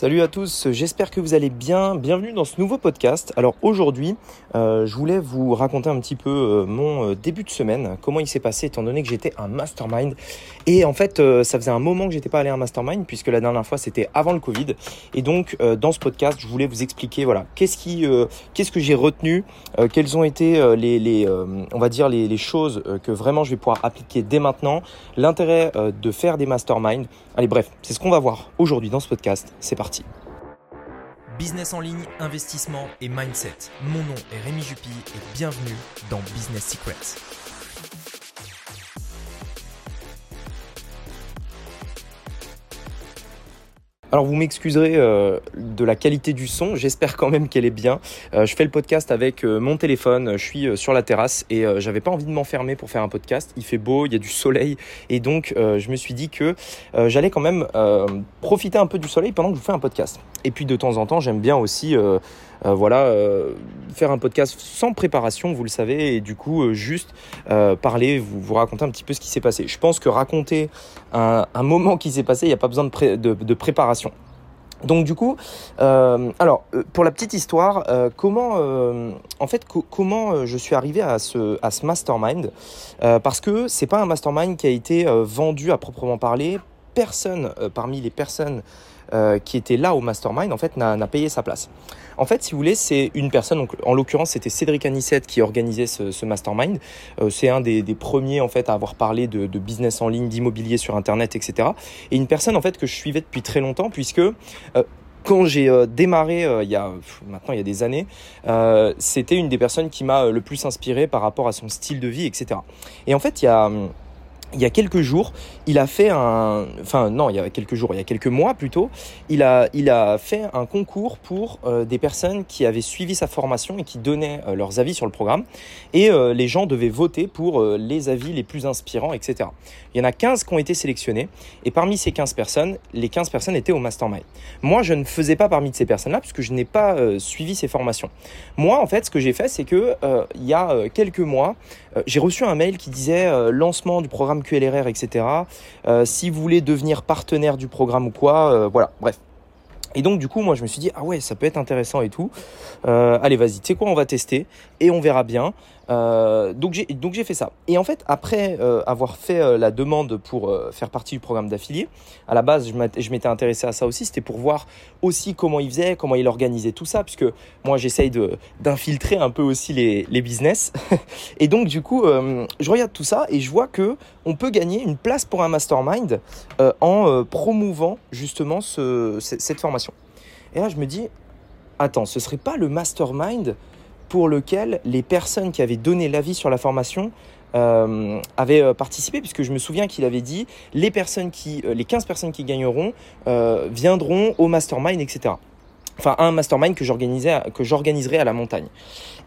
Salut à tous, j'espère que vous allez bien. Bienvenue dans ce nouveau podcast. Alors aujourd'hui, euh, je voulais vous raconter un petit peu euh, mon euh, début de semaine, comment il s'est passé étant donné que j'étais un mastermind. Et en fait, ça faisait un moment que j'étais pas allé à un mastermind puisque la dernière fois c'était avant le Covid. Et donc dans ce podcast, je voulais vous expliquer voilà qu'est-ce qui, qu'est-ce que j'ai retenu, quelles ont été les, on va dire les, les choses que vraiment je vais pouvoir appliquer dès maintenant, l'intérêt de faire des masterminds. Allez bref, c'est ce qu'on va voir aujourd'hui dans ce podcast. C'est parti. Business en ligne, investissement et mindset. Mon nom est Rémi Jupy et bienvenue dans Business Secrets. Alors vous m'excuserez euh, de la qualité du son, j'espère quand même qu'elle est bien. Euh, je fais le podcast avec euh, mon téléphone, je suis sur la terrasse et j'avais pas envie de m'enfermer pour faire un podcast. Il fait beau, il y a du soleil et donc je me suis dit que j'allais quand même profiter un peu du soleil pendant que je fais un podcast. Et puis de temps en temps, j'aime bien aussi voilà, euh, faire un podcast sans préparation, vous le savez, et du coup, euh, juste parler, vous, vous raconter un petit peu ce qui s'est passé. Je pense que raconter un, moment qui s'est passé, il n'y a pas besoin de, de, préparation. Donc du coup, alors pour la petite histoire, comment en fait comment je suis arrivé à ce à ce mastermind Parce que c'est pas un mastermind qui a été vendu à proprement parler. Personne parmi les personnes qui étaient là au mastermind en fait n'a payé sa place. En fait, si vous voulez, c'est une personne, donc en l'occurrence c'était Cédric Anissette qui organisait ce, mastermind. Euh, c'est un des, premiers en fait à avoir parlé de, business en ligne, d'immobilier sur internet, etc. Et une personne en fait que je suivais depuis très longtemps puisque euh, quand j'ai euh, démarré il y a maintenant il y a des années, c'était une des personnes qui m'a le plus inspiré par rapport à son style de vie, etc. Et en fait, il y a il y a quelques jours, il a fait un, enfin non, il y a quelques jours, il y a quelques mois plutôt, il a, il a fait un concours pour euh, des personnes qui avaient suivi sa formation et qui donnaient euh, leurs avis sur le programme. Et euh, les gens devaient voter pour les avis les plus inspirants, etc. Il y en a 15 qui ont été sélectionnés. Et parmi ces 15 personnes, les 15 personnes étaient au mastermind. Moi, je ne faisais pas parmi ces personnes-là puisque je n'ai pas suivi ces formations. Moi, en fait, ce que j'ai fait, c'est que il y a quelques mois, j'ai reçu un mail qui disait lancement du programme QLRR, etc. Euh, si vous voulez devenir partenaire du programme ou quoi, euh, voilà, bref. Et donc du coup, moi je me suis dit ah ouais, ça peut être intéressant et tout. Euh, allez, vas-y, tu sais quoi, on va tester et on verra bien. Euh, donc j'ai fait ça. Et en fait, après euh, avoir fait euh, la demande pour faire partie du programme d'affilié, à la base, je m'étais intéressé à ça aussi. C'était pour voir aussi comment il faisait, comment il organisait tout ça, puisque moi j'essaye d'infiltrer un peu aussi les, les business. et donc du coup, je regarde tout ça et je vois que on peut gagner une place pour un mastermind en promouvant justement ce, cette formation. Et là, je me dis, attends, ce serait pas le mastermind pour lequel les personnes qui avaient donné l'avis sur la formation euh, avaient euh, participé, puisque je me souviens qu'il avait dit les personnes qui, euh, les 15 personnes qui gagneront viendront au mastermind, etc. Enfin, un mastermind que j'organisais, que j'organiserai à la montagne.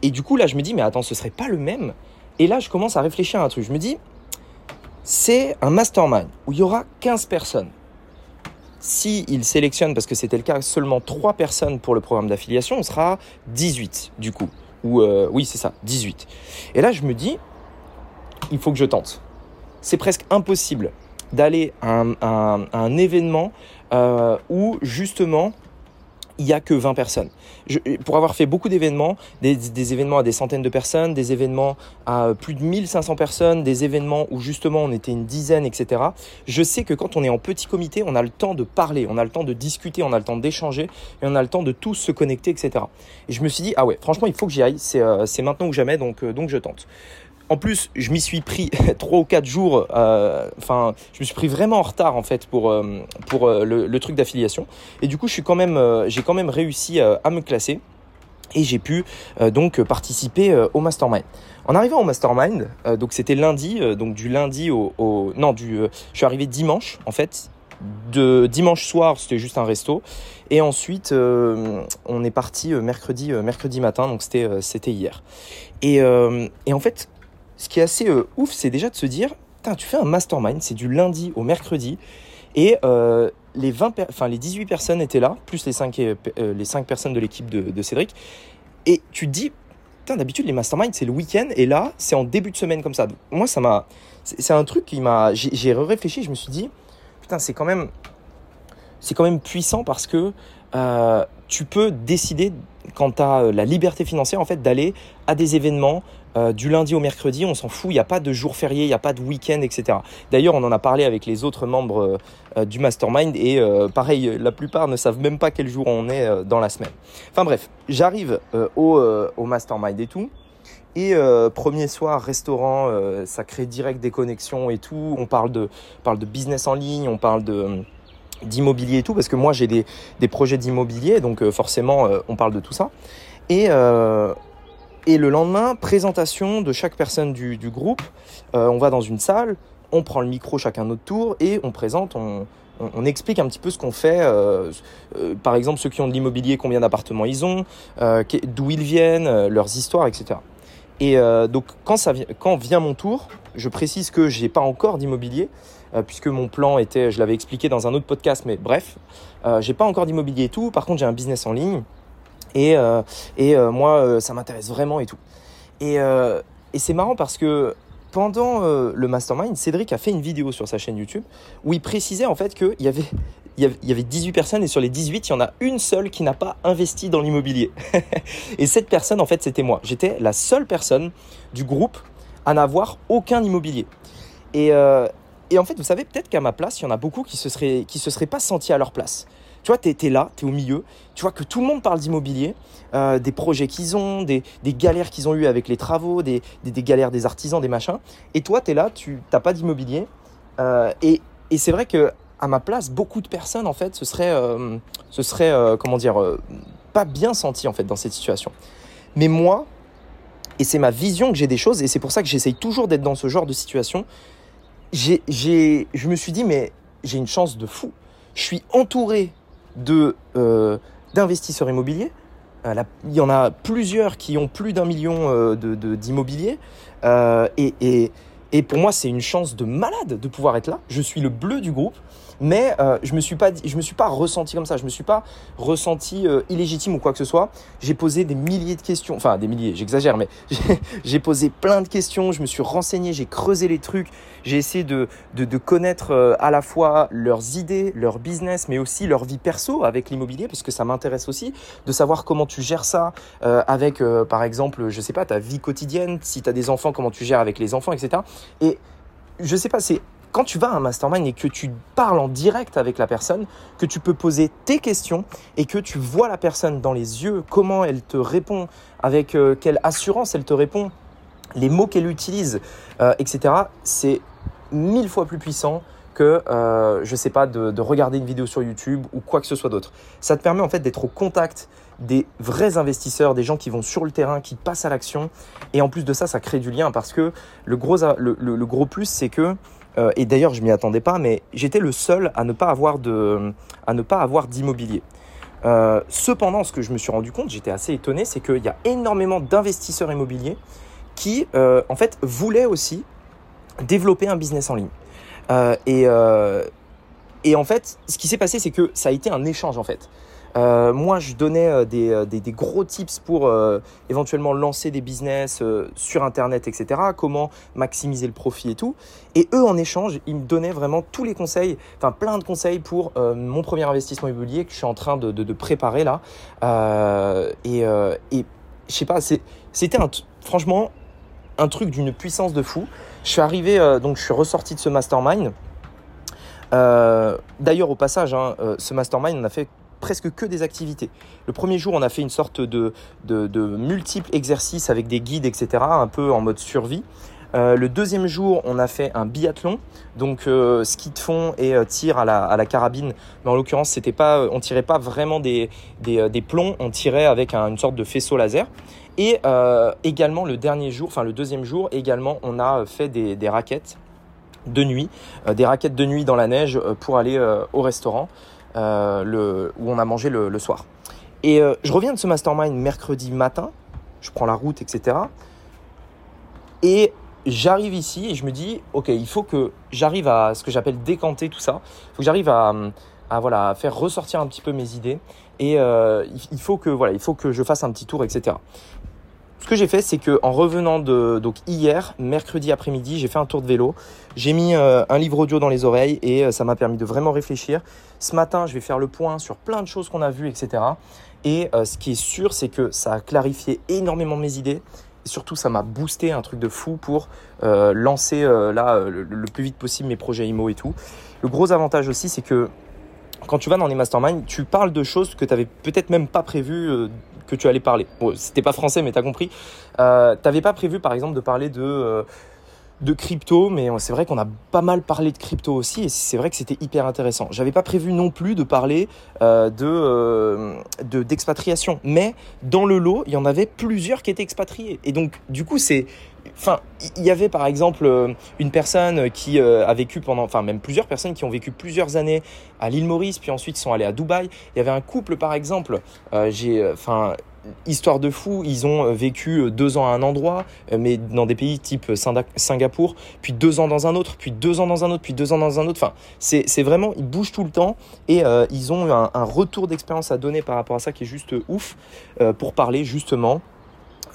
Et du coup, là, je me dis, mais attends, ce serait pas le même? Et là, je commence à réfléchir à un truc. Je me dis, c'est un mastermind où il y aura 15 personnes. Si il sélectionne, parce que c'était le cas, seulement 3 personnes pour le programme d'affiliation, on sera 18 du coup. Euh, oui, c'est ça, 18. Et là, je me dis, il faut que je tente. C'est presque impossible d'aller à un, événement euh, où justement il n'y a que 20 personnes. pour avoir fait beaucoup d'événements, des, événements à des centaines de personnes, des événements à plus de 1500 personnes, des événements où justement on était une dizaine, etc. Je sais que quand on est en petit comité, on a le temps de parler, on a le temps de discuter, on a le temps d'échanger et on a le temps de tous se connecter, etc. Et je me suis dit, ah ouais, franchement, il faut que j'y aille, c'est euh, maintenant ou jamais, donc, euh, donc je tente. En plus, je m'y suis pris trois ou quatre jours. Euh, enfin, je me suis pris vraiment en retard en fait pour euh, pour euh, le, truc d'affiliation. Et du coup, suis quand j'ai quand même réussi à me classer et j'ai pu donc participer au mastermind. En arrivant au mastermind, donc c'était lundi, donc du lundi au, au non du, je suis arrivé dimanche en fait. De dimanche soir, c'était juste un resto, et ensuite on est parti mercredi mercredi matin, donc c'était c'était hier. Et, et en fait, ce qui est assez euh, ouf, c'est déjà de se dire, tu fais un mastermind, c'est du lundi au mercredi, et euh, les, 20 enfin, les 18 personnes étaient là, plus les 5, euh, les 5 personnes de l'équipe de, Cédric, et tu te dis, d'habitude les masterminds c'est le week-end, et là c'est en début de semaine comme ça. moi ça m'a, c'est un truc qui m'a, j'ai réfléchi, je me suis dit, putain c'est quand même, c'est quand même puissant parce que tu peux décider quand tu as la liberté financière en fait d'aller à des événements euh, du lundi au mercredi, on s'en fout, il n'y a pas de jour férié, il n'y a pas de week-end, etc. D'ailleurs, on en a parlé avec les autres membres euh, euh, du mastermind et pareil, la plupart ne savent même pas quel jour on est dans la semaine. Enfin bref, j'arrive au, mastermind et tout. Et premier soir, restaurant, ça crée direct des connexions et tout. On parle de, parle de business en ligne, on parle de d'immobilier et tout, parce que moi j'ai des, des projets d'immobilier, donc forcément on parle de tout ça. Et le lendemain, présentation de chaque personne du, groupe. Euh, on va dans une salle, on prend le micro chacun notre tour et on présente, on, explique un petit peu ce qu'on fait. Euh, euh, par exemple, ceux qui ont de l'immobilier, combien d'appartements ils ont, d'où ils viennent, leurs histoires, etc. Et donc quand, ça, quand vient mon tour, je précise que j'ai pas encore d'immobilier, puisque mon plan était, je l'avais expliqué dans un autre podcast, mais bref, j'ai pas encore d'immobilier et tout. Par contre, j'ai un business en ligne et, euh, et euh, moi, euh, ça m'intéresse vraiment et tout. Et, et c'est marrant parce que pendant le mastermind, Cédric a fait une vidéo sur sa chaîne YouTube où il précisait en fait qu'il y avait, il y avait 18 personnes et sur les 18, il y en a une seule qui n'a pas investi dans l'immobilier. et cette personne, en fait, c'était moi. J'étais la seule personne du groupe à n'avoir aucun immobilier. Et, et en fait, vous savez, peut-être qu'à ma place, il y en a beaucoup qui se se seraient pas sentis à leur place. Tu vois, tu es, là, tu es au milieu, tu vois que tout le monde parle d'immobilier, euh, des projets qu'ils ont, des, galères qu'ils ont eues avec les travaux, des, galères des artisans, des machins. Et toi, tu es là, tu n'as pas d'immobilier. Euh, et, c'est vrai que à ma place, beaucoup de personnes, en fait, ce serait, euh, ce serait comment dire, pas bien senti, en fait, dans cette situation. Mais moi, et c'est ma vision que j'ai des choses, et c'est pour ça que j'essaye toujours d'être dans ce genre de situation, j'ai, je me suis dit, mais j'ai une chance de fou. Je suis entouré de euh, d'investisseurs immobiliers. Euh, il y en a plusieurs qui ont plus d'un million euh, d'immobilier. et, et, et pour moi, c'est une chance de malade de pouvoir être là. Je suis le bleu du groupe. Mais euh, je me suis pas, je me suis pas ressenti comme ça. Je me suis pas ressenti euh, illégitime ou quoi que ce soit. J'ai posé des milliers de questions, enfin des milliers, j'exagère, mais j'ai posé plein de questions. Je me suis renseigné, j'ai creusé les trucs. J'ai essayé de, de, connaître euh, à la fois leurs idées, leur business, mais aussi leur vie perso avec l'immobilier, parce que ça m'intéresse aussi de savoir comment tu gères ça avec, par exemple, je sais pas, ta vie quotidienne. Si tu as des enfants, comment tu gères avec les enfants, etc. Et je sais pas, c'est quand tu vas à un mastermind et que tu parles en direct avec la personne, que tu peux poser tes questions et que tu vois la personne dans les yeux, comment elle te répond, avec euh, quelle assurance elle te répond, les mots qu'elle utilise, euh, etc., c'est mille fois plus puissant que, euh, je sais pas, de, regarder une vidéo sur YouTube ou quoi que ce soit d'autre. Ça te permet en fait d'être au contact des vrais investisseurs, des gens qui vont sur le terrain, qui passent à l'action. Et en plus de ça, ça crée du lien parce que le gros, le gros plus, c'est que euh, et d'ailleurs, je m'y attendais pas, mais j'étais le seul à ne pas avoir de, à ne pas avoir d'immobilier. Euh, cependant, ce que je me suis rendu compte, j'étais assez étonné, c'est qu'il y a énormément d'investisseurs immobiliers qui, euh, en fait, voulaient aussi développer un business en ligne. et, et en fait, ce qui s'est passé, c'est que ça a été un échange, en fait. Euh, moi, je donnais euh, euh, des, gros tips pour éventuellement lancer des business sur Internet, etc. Comment maximiser le profit et tout. Et eux, en échange, ils me donnaient vraiment tous les conseils, enfin plein de conseils pour mon premier investissement immobilier que je suis en train de, préparer là. et, et je sais pas, c'était franchement un truc d'une puissance de fou. Je suis arrivé, donc je suis ressorti de ce mastermind. D'ailleurs, au passage, hein, ce mastermind, on a fait presque que des activités. Le premier jour, on a fait une sorte de, de, multiples exercices avec des guides, etc., un peu en mode survie. Euh, le deuxième jour, on a fait un biathlon, donc euh, ski de fond et euh, tir à la, à la, carabine. Mais en l'occurrence, c'était pas, on tirait pas vraiment des, des, des plombs, on tirait avec une sorte de faisceau laser. Et également le dernier jour, enfin le deuxième jour, également, on a fait des, des raquettes de nuit, des raquettes de nuit dans la neige pour aller au restaurant. Euh, le, où on a mangé le, soir. Et euh, je reviens de ce mastermind mercredi matin, je prends la route, etc. Et j'arrive ici et je me dis, ok, il faut que j'arrive à ce que j'appelle décanter tout ça. Il faut que j'arrive à, à, voilà, faire ressortir un petit peu mes idées. Et euh, il faut que voilà, il faut que je fasse un petit tour, etc. ce que j'ai fait, c'est que en revenant de donc hier, mercredi après-midi, j'ai fait un tour de vélo. J'ai mis euh, un livre audio dans les oreilles et euh, ça m'a permis de vraiment réfléchir. Ce matin, je vais faire le point sur plein de choses qu'on a vues, etc. Et euh, ce qui est sûr, c'est que ça a clarifié énormément mes idées. Et surtout, ça m'a boosté un truc de fou pour lancer là le, le, plus vite possible mes projets IMO et tout. Le gros avantage aussi, c'est que quand tu vas dans les masterminds, tu parles de choses que tu n'avais peut-être même pas prévues que tu allais parler. Bon, c'était pas français, mais tu as compris. Euh, t'avais pas prévu, par exemple, de parler de, euh, de crypto, mais c'est vrai qu'on a pas mal parlé de crypto aussi, et c'est vrai que c'était hyper intéressant. J'avais pas prévu non plus de parler euh, de d'expatriation, mais dans le lot, il y en avait plusieurs qui étaient expatriés. Et donc, du coup, c'est Enfin, il y avait par exemple euh, une personne qui euh, a vécu pendant, enfin même plusieurs personnes qui ont vécu plusieurs années à l'île Maurice, puis ensuite sont allées à Dubaï. Il y avait un couple par exemple, euh, j'ai, enfin, histoire de fou, ils ont vécu deux ans à un endroit, mais dans des pays type Singapour, puis deux ans dans un autre, puis deux ans dans un autre, puis deux ans dans un autre. Enfin, c'est vraiment, ils bougent tout le temps et ils ont un, retour d'expérience à donner par rapport à ça qui est juste ouf pour parler justement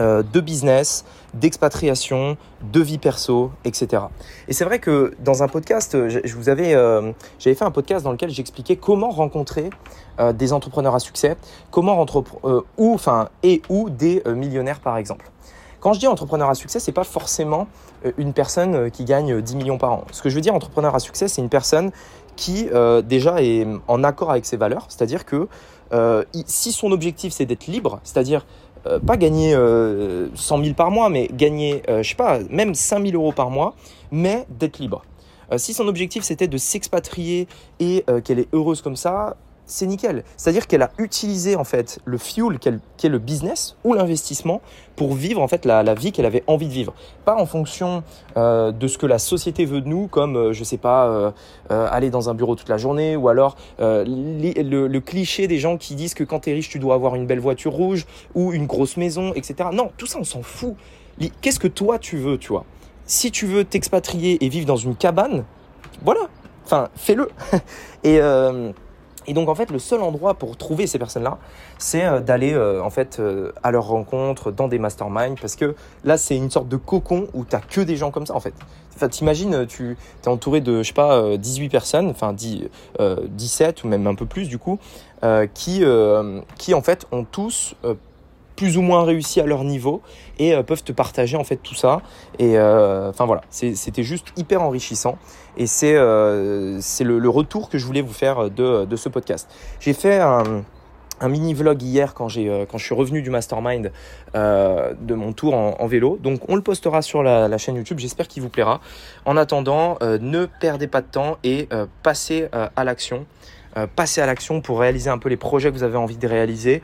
de business, d'expatriation, de vie perso, etc. Et c'est vrai que dans un podcast, je vous avais, euh, j'avais fait un podcast dans lequel j'expliquais comment rencontrer euh, des entrepreneurs à succès, comment ou enfin et ou des millionnaires par exemple. Quand je dis entrepreneur à succès, c'est pas forcément une personne qui gagne 10 millions par an. Ce que je veux dire entrepreneur à succès, c'est une personne qui déjà est en accord avec ses valeurs, c'est-à-dire que si son objectif c'est d'être libre, c'est-à-dire euh, pas gagner 100 euh, 000 par mois, mais gagner, euh, je sais pas, même 5 000 euros par mois, mais d'être libre. si son objectif c'était de s'expatrier et qu'elle est heureuse comme ça, c'est nickel. C'est-à-dire qu'elle a utilisé en fait le fuel qui est le business ou l'investissement pour vivre en fait la, vie qu'elle avait envie de vivre. Pas en fonction euh, de ce que la société veut de nous, comme euh, je sais pas euh, aller dans un bureau toute la journée ou alors le, cliché des gens qui disent que quand tu es riche tu dois avoir une belle voiture rouge ou une grosse maison, etc. Non, tout ça on s'en fout. Qu'est-ce que toi tu veux, tu vois? Si tu veux t'expatrier et vivre dans une cabane, voilà. Enfin, fais-le. et et donc en fait, le seul endroit pour trouver ces personnes-là, c'est euh, d'aller euh, en fait euh, à leur rencontre dans des masterminds parce que là, c'est une sorte de cocon où t'as que des gens comme ça en fait. Enfin, t'imagines, tu es entouré de je sais pas 18 personnes, enfin 10, 17 ou même un peu plus du coup, qui en fait ont tous plus ou moins réussi à leur niveau et euh, peuvent te partager en fait tout ça. Et euh, enfin voilà, c'était juste hyper enrichissant et c'est euh, le, retour que je voulais vous faire de, ce podcast. J'ai fait un, mini vlog hier quand j'ai quand je suis revenu du mastermind de mon tour en, vélo. Donc on le postera sur la, chaîne YouTube. J'espère qu'il vous plaira. En attendant, ne perdez pas de temps et passez à l'action. passez à l'action pour réaliser un peu les projets que vous avez envie de réaliser.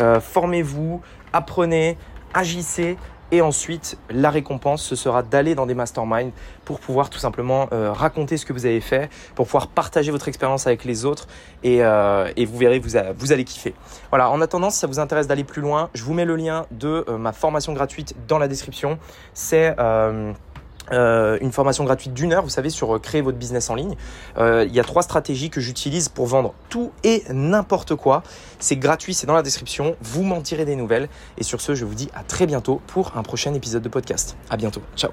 Euh, formez-vous, apprenez, agissez. Et ensuite, la récompense, ce sera d'aller dans des masterminds pour pouvoir tout simplement euh, raconter ce que vous avez fait, pour pouvoir partager votre expérience avec les autres. Et, euh, vous verrez, vous, vous, allez kiffer. Voilà, en attendant, si ça vous intéresse d'aller plus loin, je vous mets le lien de ma formation gratuite dans la description. C'est... Euh, une formation gratuite d'une heure, vous savez, sur euh, créer votre business en ligne. Euh, il y a trois stratégies que j'utilise pour vendre tout et n'importe quoi. C'est gratuit, c'est dans la description. Vous m'en tirez des nouvelles. Et sur ce, je vous dis à très bientôt pour un prochain épisode de podcast. À bientôt. Ciao.